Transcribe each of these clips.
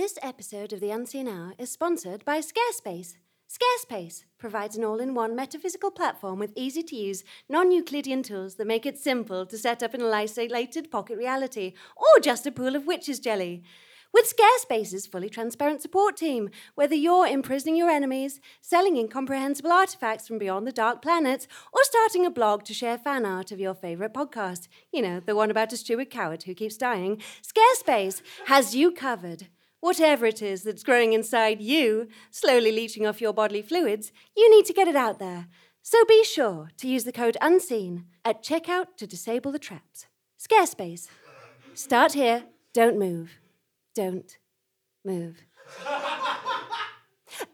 This episode of The Unseen Hour is sponsored by Scarespace. Scarespace provides an all in one metaphysical platform with easy to use, non Euclidean tools that make it simple to set up an isolated pocket reality or just a pool of witch's jelly. With Scarespace's fully transparent support team, whether you're imprisoning your enemies, selling incomprehensible artifacts from beyond the dark planets, or starting a blog to share fan art of your favourite podcast, you know, the one about a stupid coward who keeps dying, Scarespace has you covered. Whatever it is that's growing inside you, slowly leaching off your bodily fluids, you need to get it out there. So be sure to use the code UNSEEN at checkout to disable the traps. Scare space. Start here, don't move. Don't move.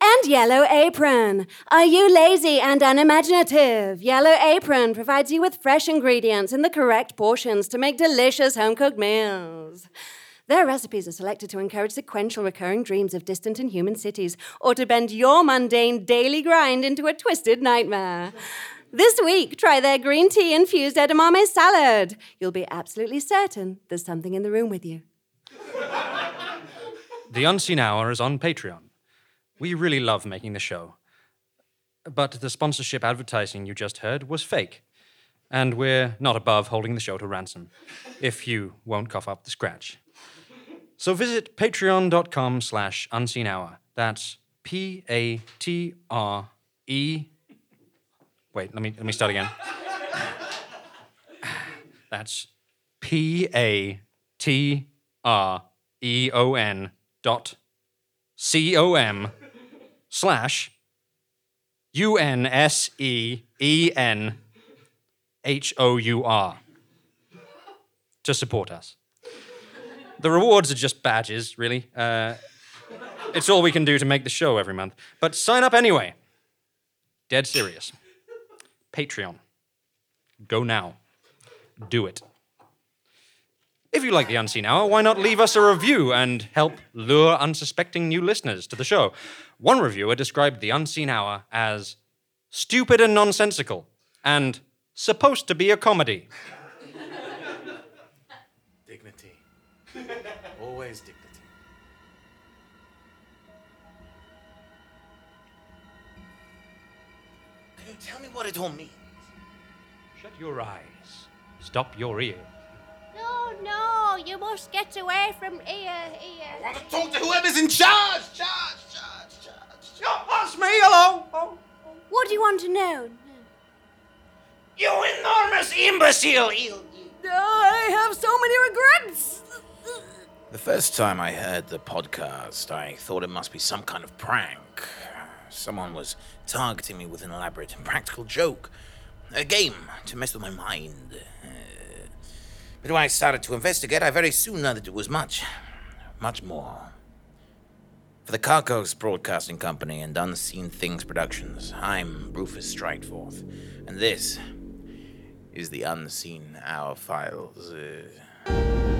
and Yellow Apron. Are you lazy and unimaginative? Yellow Apron provides you with fresh ingredients in the correct portions to make delicious home cooked meals. Their recipes are selected to encourage sequential recurring dreams of distant and human cities, or to bend your mundane daily grind into a twisted nightmare. This week, try their green tea infused edamame salad. You'll be absolutely certain there's something in the room with you. The Unseen Hour is on Patreon. We really love making the show. But the sponsorship advertising you just heard was fake. And we're not above holding the show to ransom, if you won't cough up the scratch. So visit patreon.com slash unseen hour. That's P A T R E. Wait, let me let me start again. That's P A T R E O N dot C O M slash U N S E E N H O U R to support us. The rewards are just badges, really. Uh, it's all we can do to make the show every month. But sign up anyway. Dead serious. Patreon. Go now. Do it. If you like The Unseen Hour, why not leave us a review and help lure unsuspecting new listeners to the show? One reviewer described The Unseen Hour as stupid and nonsensical and supposed to be a comedy. Dignity. Always dignity. Can you tell me what it all means? Shut your eyes. Stop your ears. No, no, you must get away from here, I want to talk to whoever's in charge! Charge, charge, charge. Yeah, that's me, hello. Oh. What do you want to know? You enormous imbecile! I have so many regrets. The first time I heard the podcast, I thought it must be some kind of prank. Someone was targeting me with an elaborate and practical joke. A game to mess with my mind. Uh, But when I started to investigate, I very soon learned that it was much, much more. For the Carcos Broadcasting Company and Unseen Things Productions, I'm Rufus Strideforth, and this is the Unseen Hour Files. Uh,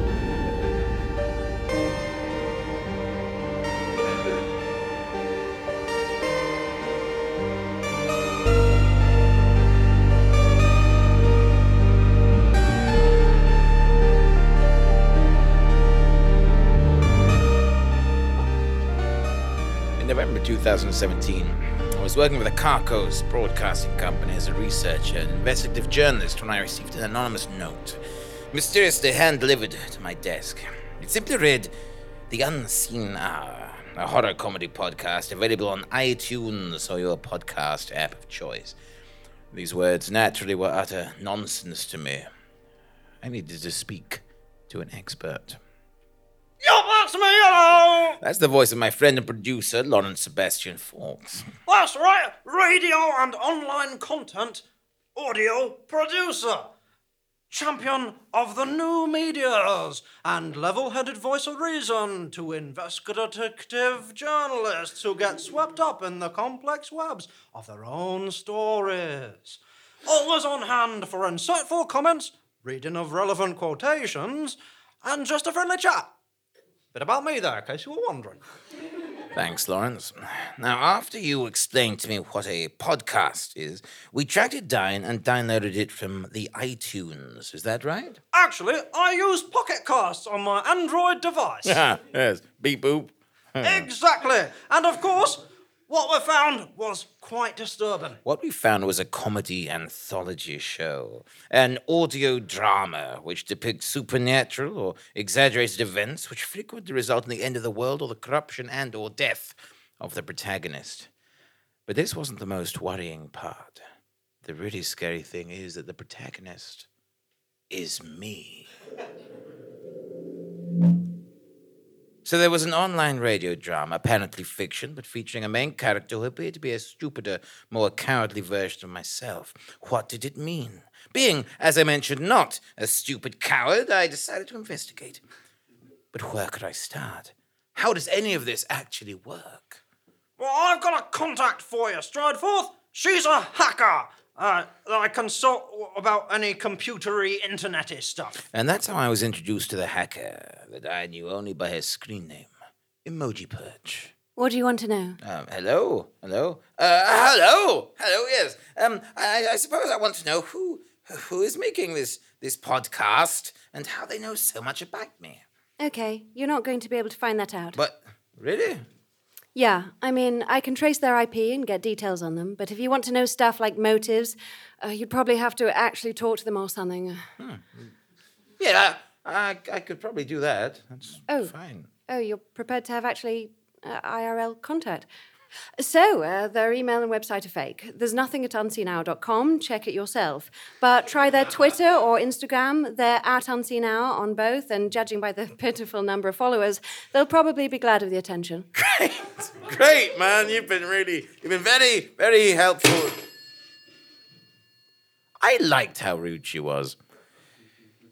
2017, I was working with the Carcos Broadcasting Company as a researcher and investigative journalist when I received an anonymous note, mysteriously hand delivered to my desk. It simply read, The Unseen Hour, a horror comedy podcast available on iTunes or your podcast app of choice. These words naturally were utter nonsense to me. I needed to speak to an expert. That's me, hello. That's the voice of my friend and producer, Lawrence Sebastian Fawkes. That's right, radio and online content audio producer, champion of the new medias, and level headed voice of reason to investigative journalists who get swept up in the complex webs of their own stories. Always on hand for insightful comments, reading of relevant quotations, and just a friendly chat. Bit about me there, in case you were wondering. Thanks, Lawrence. Now, after you explained to me what a podcast is, we tracked it down and downloaded it from the iTunes. Is that right? Actually, I use Pocket Casts on my Android device. Ah, yes. Beep boop. exactly. And of course, what we found was quite disturbing. What we found was a comedy anthology show, an audio drama which depicts supernatural or exaggerated events which frequently result in the end of the world or the corruption and or death of the protagonist. But this wasn't the most worrying part. The really scary thing is that the protagonist is me. So there was an online radio drama, apparently fiction, but featuring a main character who appeared to be a stupider, more cowardly version of myself. What did it mean? Being, as I mentioned, not a stupid coward, I decided to investigate. But where could I start? How does any of this actually work? Well, I've got a contact for you, Strideforth. She's a hacker. Uh, I consult about any computery, internety stuff. And that's how I was introduced to the hacker that I knew only by his screen name, Emoji Perch. What do you want to know? Um, hello, hello, uh, hello, hello. Yes. Um, I, I suppose I want to know who who is making this this podcast and how they know so much about me. Okay, you're not going to be able to find that out. But really, Yeah, I mean, I can trace their IP and get details on them, but if you want to know stuff like motives, uh, you'd probably have to actually talk to them or something. yeah, I, I, I could probably do that. That's Oh. fine. Oh, you're prepared to have actually uh, IRL contact. So, uh, their email and website are fake. There's nothing at unseenhour.com. Check it yourself. But try their Twitter or Instagram. They're at unseenhour on both, and judging by the pitiful number of followers, they'll probably be glad of the attention. Great, great, man. You've been really, you've been very, very helpful. I liked how rude she was.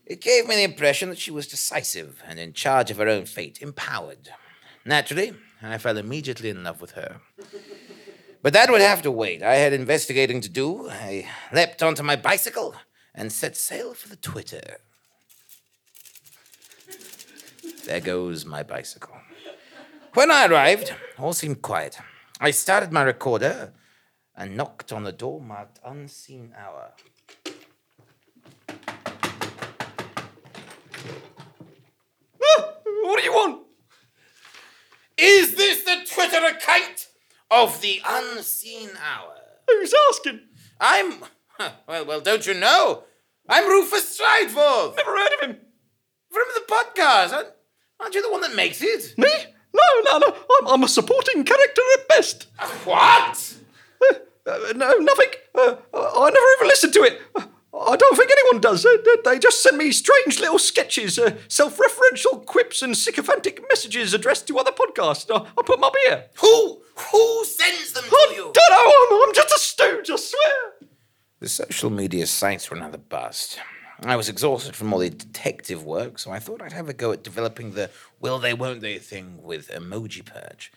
It gave me the impression that she was decisive and in charge of her own fate, empowered. Naturally, I fell immediately in love with her. But that would have to wait. I had investigating to do. I leapt onto my bicycle and set sail for the Twitter. There goes my bicycle. When I arrived, all seemed quiet. I started my recorder and knocked on the door marked Unseen Hour. What do you want? Is this the Twitter account of the Unseen Hour? Who's asking? I'm. Well, well, don't you know? I'm Rufus Strideforth Never heard of him. from the podcast. Aren't- you the one that makes it? Me? No, no, no. I'm, I'm a supporting character at best. What? Uh, uh, no, nothing. Uh, I never even listened to it. I don't think anyone does. They just send me strange little sketches, uh, self referential quips, and sycophantic messages addressed to other podcasts. I, I put them up here. Who? Who sends them to I you? don't know. I'm, I'm just a stooge, I swear. The social media sites were another bust. I was exhausted from all the detective work, so I thought I'd have a go at developing the will they won't they thing with Emoji Perch.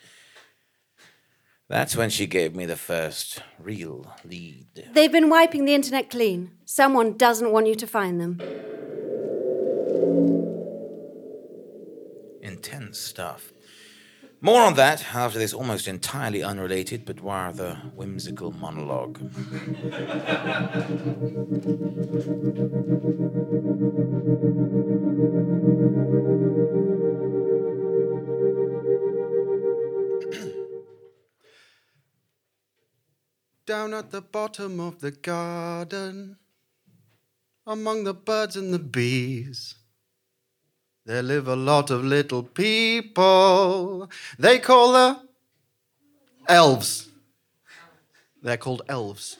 That's when she gave me the first real lead. They've been wiping the internet clean. Someone doesn't want you to find them. Intense stuff. More on that after this almost entirely unrelated but rather whimsical monologue. Down at the bottom of the garden, among the birds and the bees, there live a lot of little people. They call the elves. They're called elves.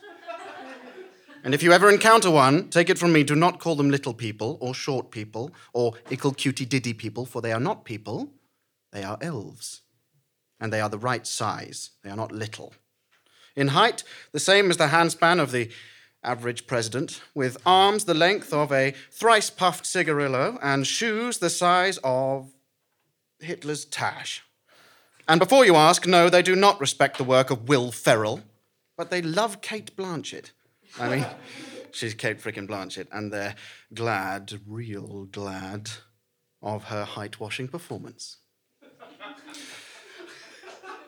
And if you ever encounter one, take it from me, do not call them little people or short people or ickle cutie diddy people, for they are not people, they are elves. And they are the right size, they are not little. In height, the same as the handspan of the average president, with arms the length of a thrice puffed cigarillo and shoes the size of Hitler's tash. And before you ask, no, they do not respect the work of Will Ferrell, but they love Cate Blanchett. I mean, she's Cate frickin' Blanchett, and they're glad, real glad, of her height washing performance.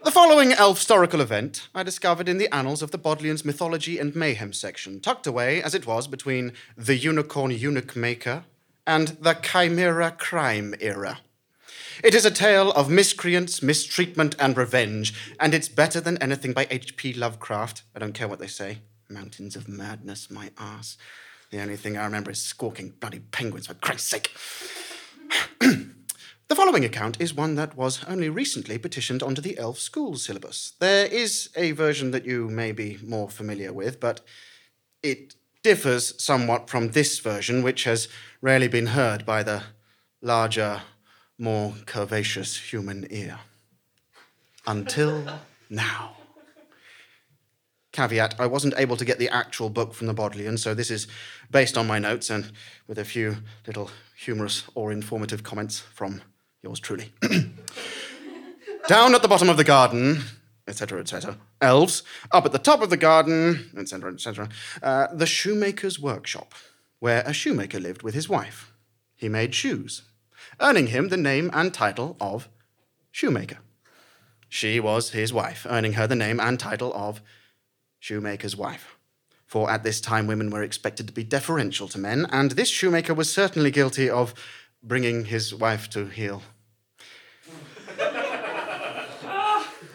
The following elf historical event I discovered in the annals of the Bodleian's mythology and mayhem section, tucked away as it was between the unicorn eunuch maker and the chimera crime era. It is a tale of miscreants, mistreatment, and revenge, and it's better than anything by H.P. Lovecraft. I don't care what they say. Mountains of madness, my ass. The only thing I remember is squawking bloody penguins, for Christ's sake. the following account is one that was only recently petitioned onto the elf school syllabus. There is a version that you may be more familiar with, but it differs somewhat from this version, which has rarely been heard by the larger, more curvaceous human ear. Until now. Caveat I wasn't able to get the actual book from the Bodleian, so this is based on my notes and with a few little humorous or informative comments from yours truly. Down at the bottom of the garden, etc., etc. Elves, up at the top of the garden, etc., etc. Uh, the shoemaker's workshop, where a shoemaker lived with his wife. He made shoes, earning him the name and title of shoemaker. She was his wife, earning her the name and title of shoemaker's wife. For at this time, women were expected to be deferential to men, and this shoemaker was certainly guilty of bringing his wife to heel.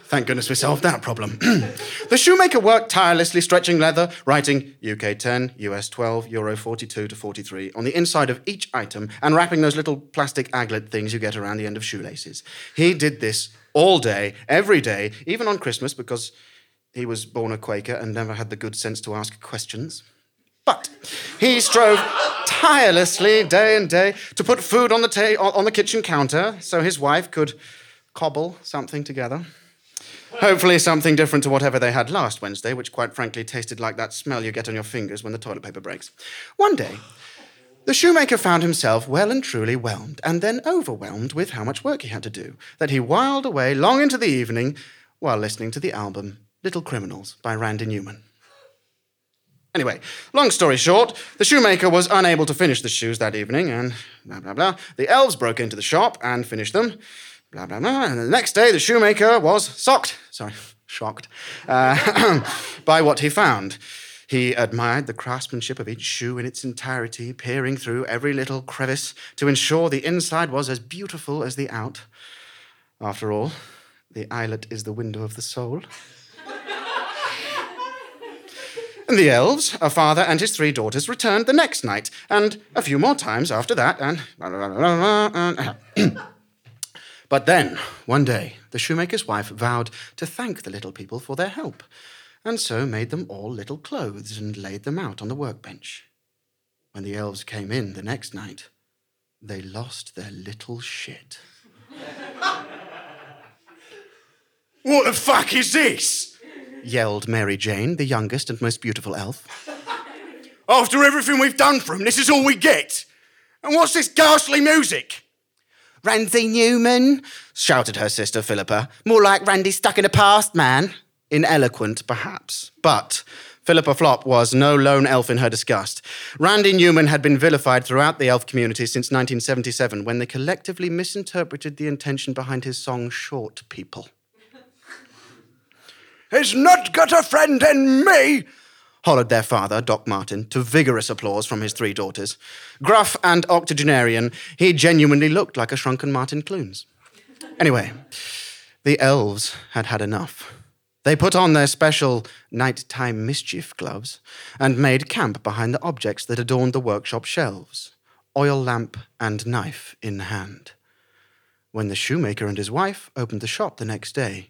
Thank goodness we solved that problem. the shoemaker worked tirelessly, stretching leather, writing UK 10, US 12, Euro 42 to 43 on the inside of each item, and wrapping those little plastic aglet things you get around the end of shoelaces. He did this all day, every day, even on Christmas, because he was born a Quaker and never had the good sense to ask questions. But he strove tirelessly day and day to put food on the, ta- on the kitchen counter so his wife could cobble something together. Hopefully, something different to whatever they had last Wednesday, which quite frankly tasted like that smell you get on your fingers when the toilet paper breaks. One day, the shoemaker found himself well and truly whelmed, and then overwhelmed with how much work he had to do, that he whiled away long into the evening while listening to the album Little Criminals by Randy Newman. Anyway, long story short, the shoemaker was unable to finish the shoes that evening, and blah, blah, blah. The elves broke into the shop and finished them blah, blah, blah. And the next day, the shoemaker was socked, sorry, shocked, uh, by what he found. He admired the craftsmanship of each shoe in its entirety, peering through every little crevice to ensure the inside was as beautiful as the out. After all, the eyelet is the window of the soul. And the elves, a father and his three daughters, returned the next night, and a few more times after that, and. But then, one day, the shoemaker's wife vowed to thank the little people for their help, and so made them all little clothes and laid them out on the workbench. When the elves came in the next night, they lost their little shit. what the fuck is this? Yelled Mary Jane, the youngest and most beautiful elf. After everything we've done for him, this is all we get. And what's this ghastly music? Randy Newman, shouted her sister Philippa. More like Randy stuck in a past, man. Ineloquent, perhaps. But Philippa Flop was no lone elf in her disgust. Randy Newman had been vilified throughout the elf community since 1977 when they collectively misinterpreted the intention behind his song Short People. He's not got a friend in me, hollered their father, Doc Martin, to vigorous applause from his three daughters. Gruff and octogenarian, he genuinely looked like a shrunken Martin Clunes. Anyway, the elves had had enough. They put on their special nighttime mischief gloves and made camp behind the objects that adorned the workshop shelves, oil lamp and knife in hand. When the shoemaker and his wife opened the shop the next day,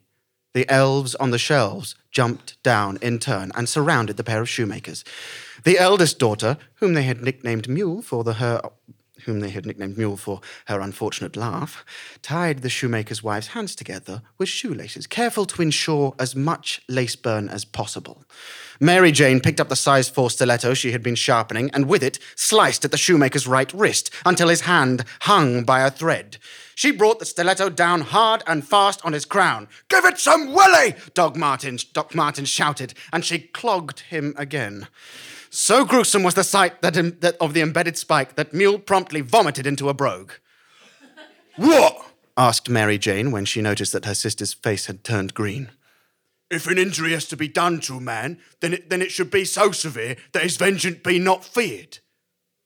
the elves on the shelves jumped down in turn and surrounded the pair of shoemakers. The eldest daughter, whom they had nicknamed Mule for the her whom they had nicknamed Mule for her unfortunate laugh, tied the shoemaker's wife's hands together with shoelaces, careful to ensure as much lace burn as possible. Mary Jane picked up the size 4 stiletto she had been sharpening and with it sliced at the shoemaker's right wrist until his hand hung by a thread. She brought the stiletto down hard and fast on his crown. Give it some willy! Doc Martin, Doc Martin shouted, and she clogged him again. So gruesome was the sight that, that of the embedded spike that Mule promptly vomited into a brogue. what? asked Mary Jane when she noticed that her sister's face had turned green. If an injury has to be done to a man, then it, then it should be so severe that his vengeance be not feared.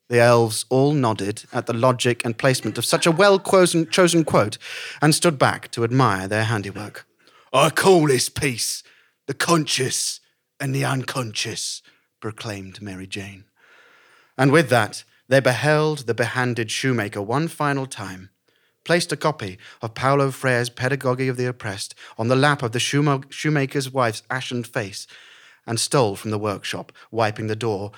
The elves all nodded at the logic and placement of such a well chosen chosen quote and stood back to admire their handiwork. I call this piece the conscious and the unconscious, proclaimed Mary Jane. And with that, they beheld the behanded shoemaker one final time, placed a copy of Paulo Freire's Pedagogy of the Oppressed on the lap of the shoema- shoemaker's wife's ashen face, and stole from the workshop, wiping the door,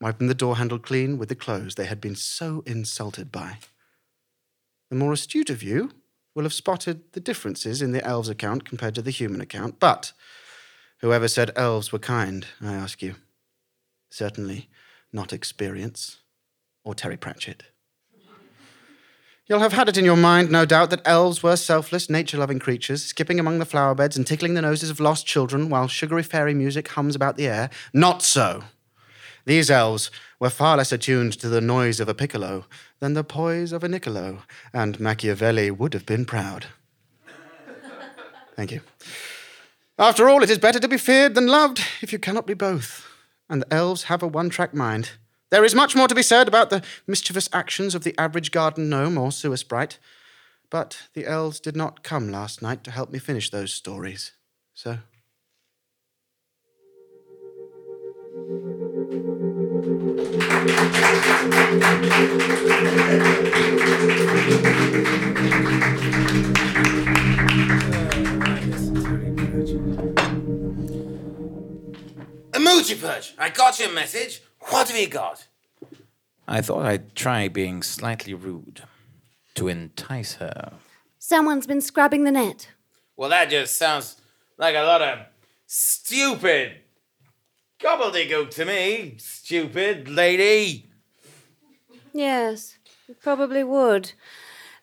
wiping the door handle clean with the clothes they had been so insulted by. The more astute of you will have spotted the differences in the elves' account compared to the human account, but whoever said elves were kind, I ask you? Certainly not experience or Terry Pratchett. You'll have had it in your mind, no doubt, that elves were selfless, nature loving creatures, skipping among the flower beds and tickling the noses of lost children while sugary fairy music hums about the air. Not so. These elves were far less attuned to the noise of a piccolo than the poise of a Niccolo, and Machiavelli would have been proud. Thank you. After all, it is better to be feared than loved if you cannot be both. And the elves have a one track mind. There is much more to be said about the mischievous actions of the average garden gnome or sewer sprite, but the elves did not come last night to help me finish those stories. So. Emoji Perch, I got your message. What have you got? I thought I'd try being slightly rude to entice her. Someone's been scrubbing the net. Well, that just sounds like a lot of stupid gobbledygook to me. Stupid lady. Yes, it probably would.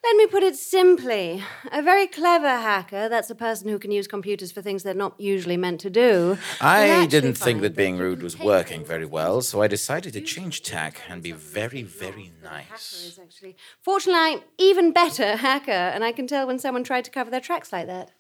Let me put it simply. A very clever hacker, that's a person who can use computers for things they're not usually meant to do. I didn't think that being rude was working very well, so I decided to change tack and be very, very nice. Actually. Fortunately, I'm even better hacker, and I can tell when someone tried to cover their tracks like that.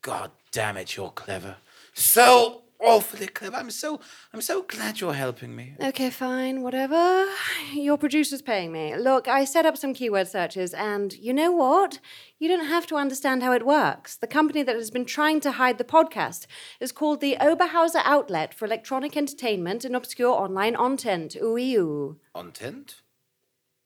God damn it, you're clever. So awfully clever. I'm so I'm so glad you're helping me. Okay, fine, whatever. Your producer's paying me. Look, I set up some keyword searches, and you know what? You don't have to understand how it works. The company that has been trying to hide the podcast is called the Oberhauser Outlet for Electronic Entertainment and Obscure Online Content. Ooh, ooh. Content?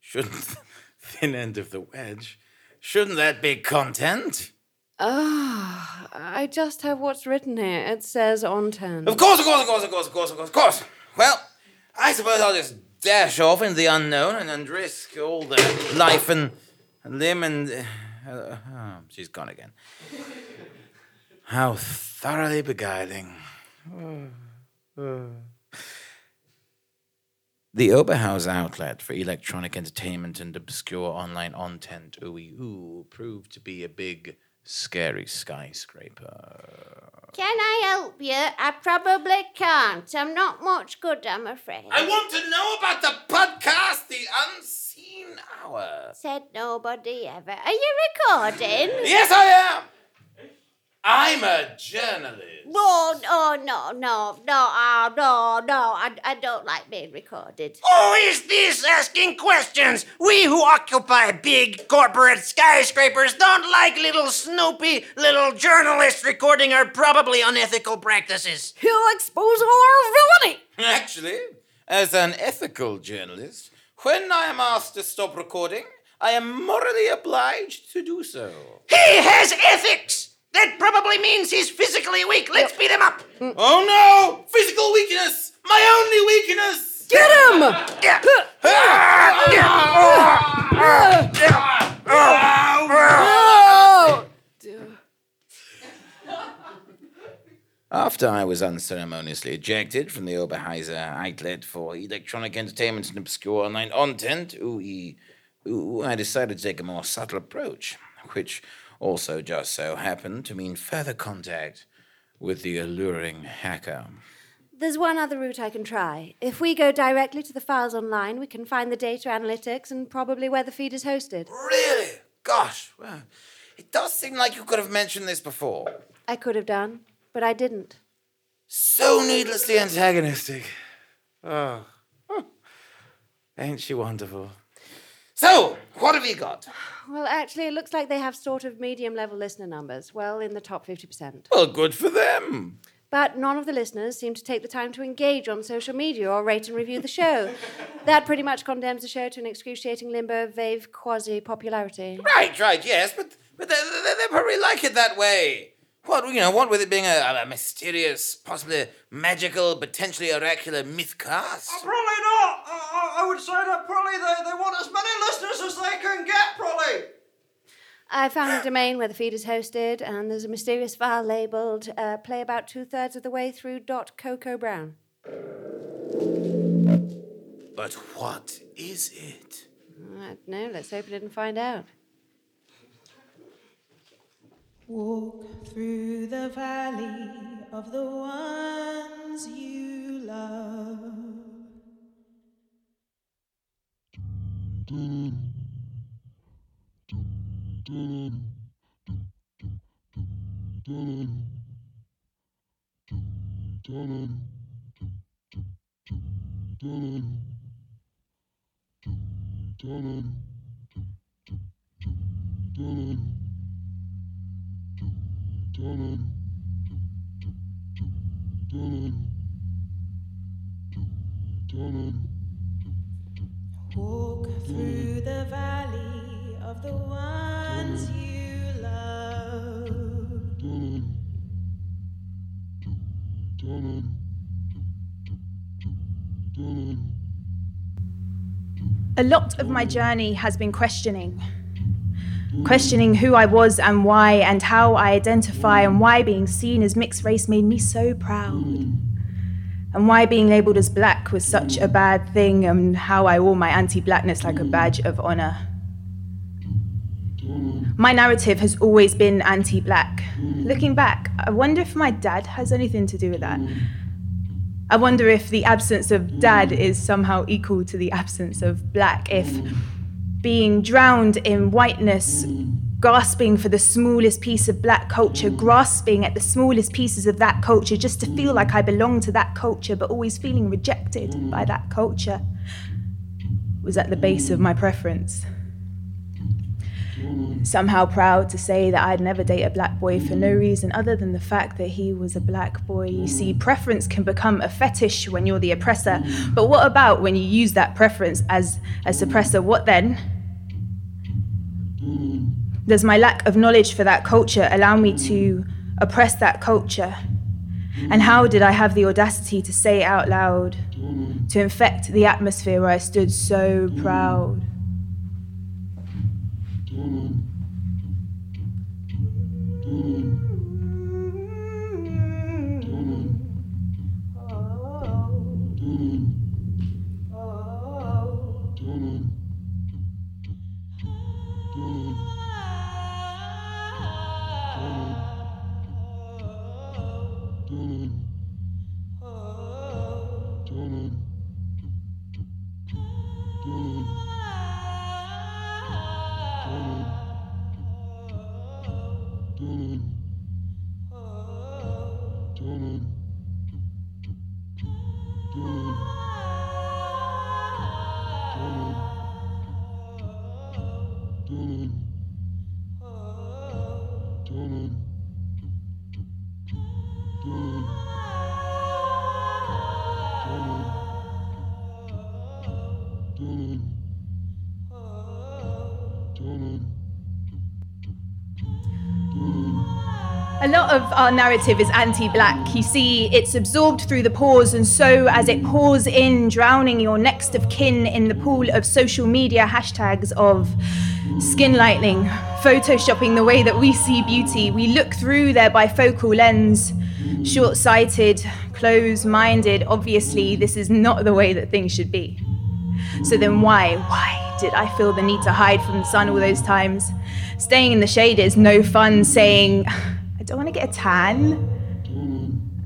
Shouldn't thin end of the wedge? Shouldn't that be content? Ah, I just have what's written here. It says on ten. Of course, of course, of course, of course, of course, of course, of course. Well, I suppose I'll just dash off in the unknown and, and risk all the life and, limb and. Uh, oh, she's gone again. How thoroughly beguiling. The Oberhaus outlet for electronic entertainment and obscure online content, ooh, proved to be a big, scary skyscraper. Can I help you? I probably can't. I'm not much good, I'm afraid. I want to know about the podcast, The Unseen Hour. Said nobody ever. Are you recording? Yes, I am. I'm a journalist. No, no, no, no, no, oh, no, no. I, I don't like being recorded. Oh, is this asking questions? We who occupy big corporate skyscrapers don't like little snoopy little journalists recording our probably unethical practices. He'll expose all our villainy! Actually, as an ethical journalist, when I am asked to stop recording, I am morally obliged to do so. He has ethics! That probably means he's physically weak. Let's beat him up. Mm. Oh no! Physical weakness! My only weakness! Get him! Oh! After I was unceremoniously ejected from the Oberheiser outlet for electronic entertainment and obscure online content, ooh, ooh, I decided to take a more subtle approach, which also just so happened to mean further contact with the alluring hacker. There's one other route I can try. If we go directly to the files online, we can find the data analytics and probably where the feed is hosted. Really? Gosh, well, it does seem like you could have mentioned this before. I could have done, but I didn't. So needlessly antagonistic. Oh. Huh. Ain't she wonderful? So, what have you got? Well, actually, it looks like they have sort of medium level listener numbers, well in the top 50%. Well, good for them. But none of the listeners seem to take the time to engage on social media or rate and review the show. that pretty much condemns the show to an excruciating limbo of vague quasi popularity. Right, right, yes, but but they, they, they probably like it that way. What you know? What with it being a, a mysterious, possibly magical, potentially oracular myth cast? Probably would say that probably they, they want as many listeners as they can get, probably. I found a domain where the feed is hosted, and there's a mysterious file labeled uh, play about two thirds of the way through dot Koko Brown. But what is it? I don't know, let's hope it didn't find out. Walk through the valley of the ones you love. Dun, dun, Walk through the valley of the ones you love. A lot of my journey has been questioning. Questioning who I was and why, and how I identify, and why being seen as mixed race made me so proud. And why being labeled as black was such a bad thing, and how I wore my anti blackness like a badge of honor. My narrative has always been anti black. Looking back, I wonder if my dad has anything to do with that. I wonder if the absence of dad is somehow equal to the absence of black, if being drowned in whiteness, gasping for the smallest piece of black culture, grasping at the smallest pieces of that culture just to feel like I belong to that culture, but always feeling rejected by that culture, was at the base of my preference. Somehow proud to say that I'd never date a black boy for no reason other than the fact that he was a black boy. You see, preference can become a fetish when you're the oppressor. But what about when you use that preference as a suppressor? What then? Does my lack of knowledge for that culture allow me to oppress that culture? And how did I have the audacity to say it out loud, to infect the atmosphere where I stood so proud? Oh. A lot of our narrative is anti black. You see, it's absorbed through the pores, and so as it pours in, drowning your next of kin in the pool of social media hashtags of skin lightening, photoshopping the way that we see beauty, we look through their bifocal lens, short sighted, close minded. Obviously, this is not the way that things should be. So then, why, why did I feel the need to hide from the sun all those times? Staying in the shade is no fun, saying, don't want to get a tan.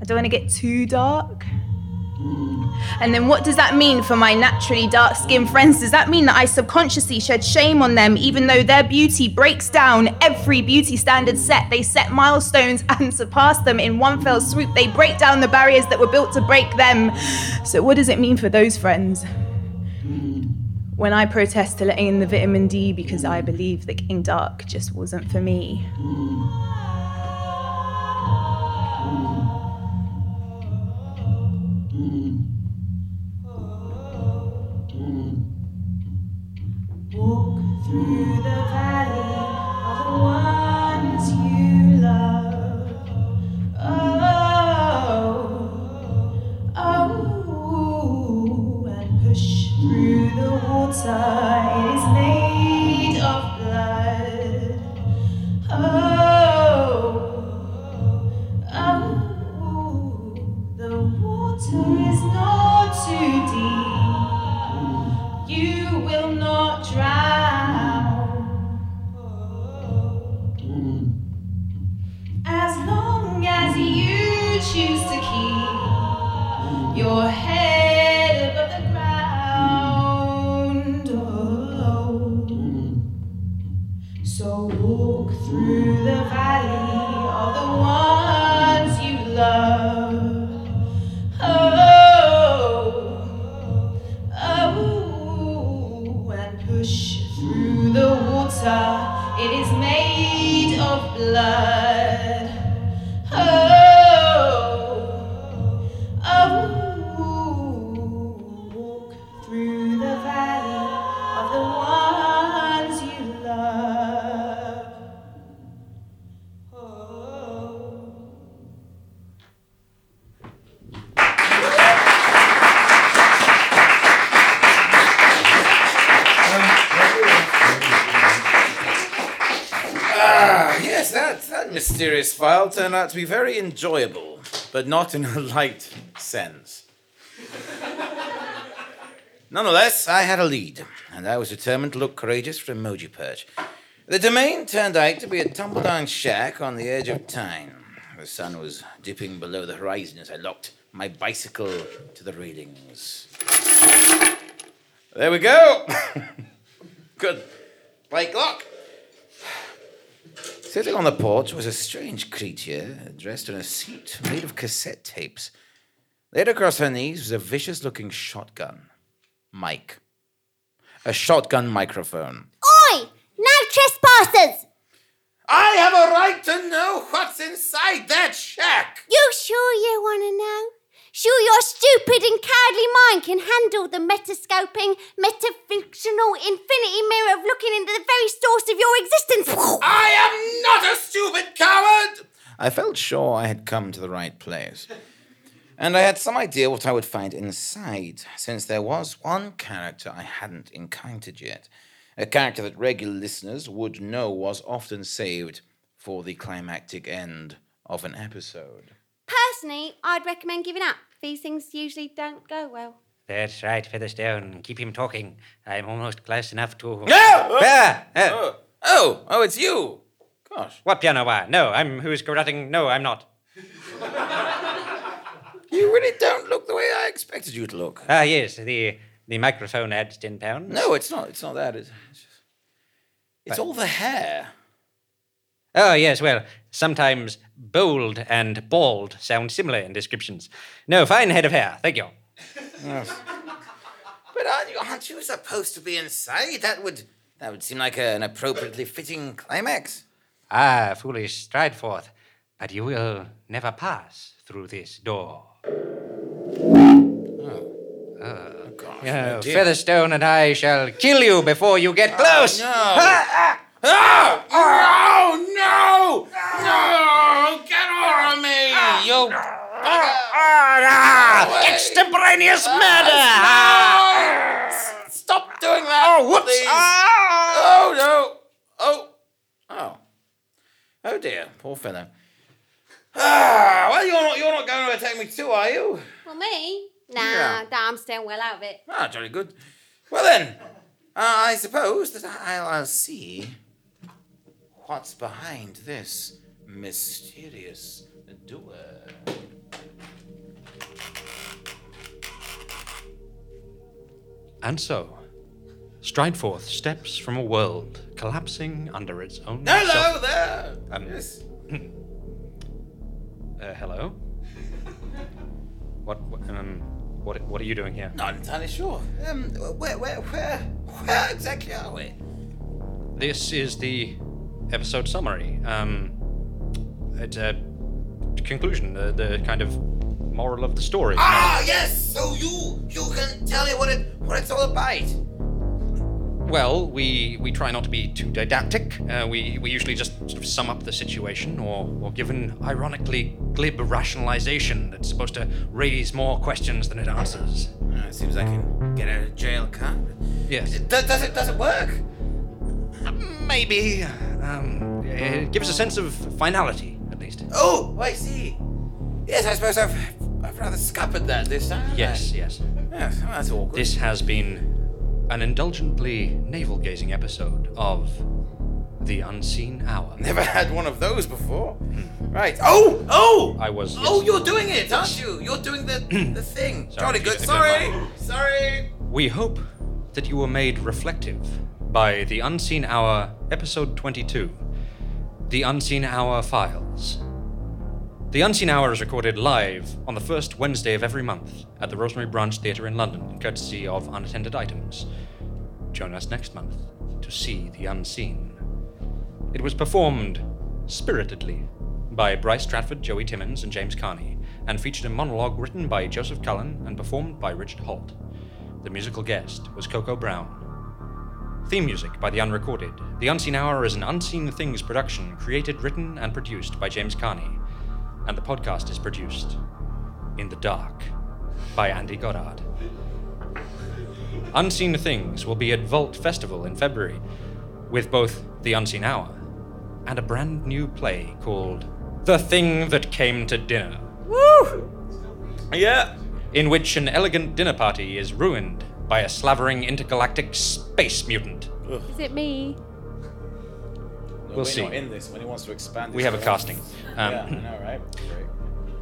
I don't want to get too dark. And then what does that mean for my naturally dark skinned friends? Does that mean that I subconsciously shed shame on them even though their beauty breaks down every beauty standard set? They set milestones and surpass them in one fell swoop. They break down the barriers that were built to break them. So, what does it mean for those friends? when I protest to letting in the vitamin D because I believe that getting dark just wasn't for me. Through the So walk through the valley of the ones turned out to be very enjoyable, but not in a light sense. Nonetheless, I had a lead, and I was determined to look courageous for Emoji Perch. The domain turned out to be a tumble-down shack on the edge of town. The sun was dipping below the horizon as I locked my bicycle to the railings. There we go! Good. Bike lock. Sitting on the porch was a strange creature dressed in a suit made of cassette tapes. Laid across her knees was a vicious looking shotgun. Mic. A shotgun microphone. Oi! No trespassers! I have a right to know what's inside that shack! You sure you want to know? Sure your stupid and cowardly mind can handle the metascoping, metafictional infinity mirror of looking into the very source of your existence? I am not a stupid coward! I felt sure I had come to the right place. And I had some idea what I would find inside, since there was one character I hadn't encountered yet. A character that regular listeners would know was often saved for the climactic end of an episode. Personally, I'd recommend giving up. These things usually don't go well. That's right, Featherstone. Keep him talking. I'm almost close enough to. No! Ah, ah. Oh, oh, oh, it's you! Gosh. What piano wire? No, I'm who's garrotting. No, I'm not. You really don't look the way I expected you to look. Ah, yes, the the microphone adds ten pounds. No, it's not. It's not that. It's, it's, just- it's all the hair. Oh, yes, well, sometimes bold and bald sound similar in descriptions. No, fine head of hair. Thank you. Yes. But aren't you, aren't you supposed to be inside? That would that would seem like a- an appropriately fitting climax. Ah, foolish Strideforth. But you will never pass through this door. Oh gosh. Uh, oh. Featherstone and I shall kill you before you get close. no. Ah! Oh no! No! Get off of me! You. Extemporaneous murder! Ah. No! Stop doing that! Oh, whoops. Please. Ah. Oh no! Oh! Oh! Oh dear, poor fellow. Ah, well, you're not you're not going to attack me too, are you? Well, me? Nah, Yeah. I'm staying well out of it. Ah, jolly good. Well then, uh, I suppose that I'll, I'll see what's behind this mysterious doer. And so, Strideforth steps from a world collapsing under its own. Hello self- there. Um, yes. Uh, hello. what? what, Um. What What are you doing here? Not entirely sure. Um, where, where, where, where exactly are we? This is the episode summary. Um, it's a conclusion, the, the kind of moral of the story. Ah, yes. So you, you can tell me what it, what it's all about. Well, we we try not to be too didactic. Uh, we we usually just sort of sum up the situation, or or give an ironically glib rationalization that's supposed to raise more questions than it answers. Uh, it seems I can get out of jail card. Yes. Does, does it, does it work? Maybe. Um, it gives a sense of finality. Oh, I see. Yes, I suppose I've, I've rather scuppered that this time. Yes, I? yes. Yes, well, that's awkward. This has been an indulgently navel gazing episode of The Unseen Hour. Never had one of those before. Hmm. Right. Oh, oh! I was. Oh, you're doing it, aren't you? You're doing the the thing. Sorry, Jolly good. Sorry, sorry. We hope that you were made reflective by The Unseen Hour, Episode 22 The Unseen Hour Files. The Unseen Hour is recorded live on the first Wednesday of every month at the Rosemary Branch Theatre in London, courtesy of Unattended Items. Join us next month to see the unseen. It was performed spiritedly by Brice Stratford, Joey Timmins, and James Carney, and featured a monologue written by Joseph Cullen and performed by Richard Holt. The musical guest was Koko Brown. Theme music by The Unrecorded. The Unseen Hour is an Unseen Things production created, written, and produced by James Carney. And the podcast is produced in the dark by Andy Goddard. Unseen Things will be at Vault Festival in February with both The Unseen Hour and a brand new play called The Thing That Came to Dinner. Woo! Yeah. in which an elegant dinner party is ruined by a slavering intergalactic space mutant. Is it me? We'll see. in this when he wants to expand. We have a casting. Um, yeah, I know, right? Great.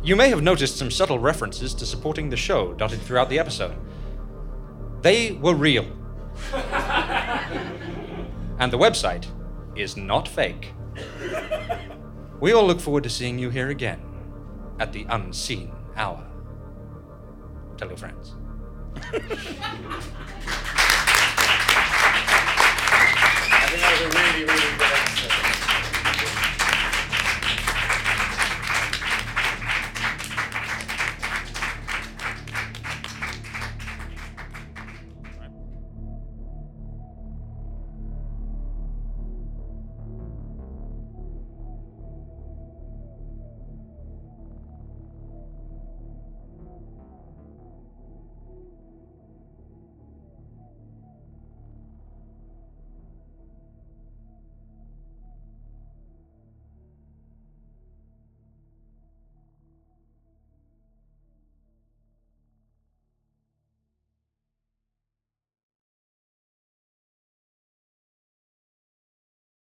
You may have noticed some subtle references to supporting the show dotted throughout the episode. They were real. and the website is not fake. We all look forward to seeing you here again at the Unseen Hour. Tell your friends. I think that was a really, really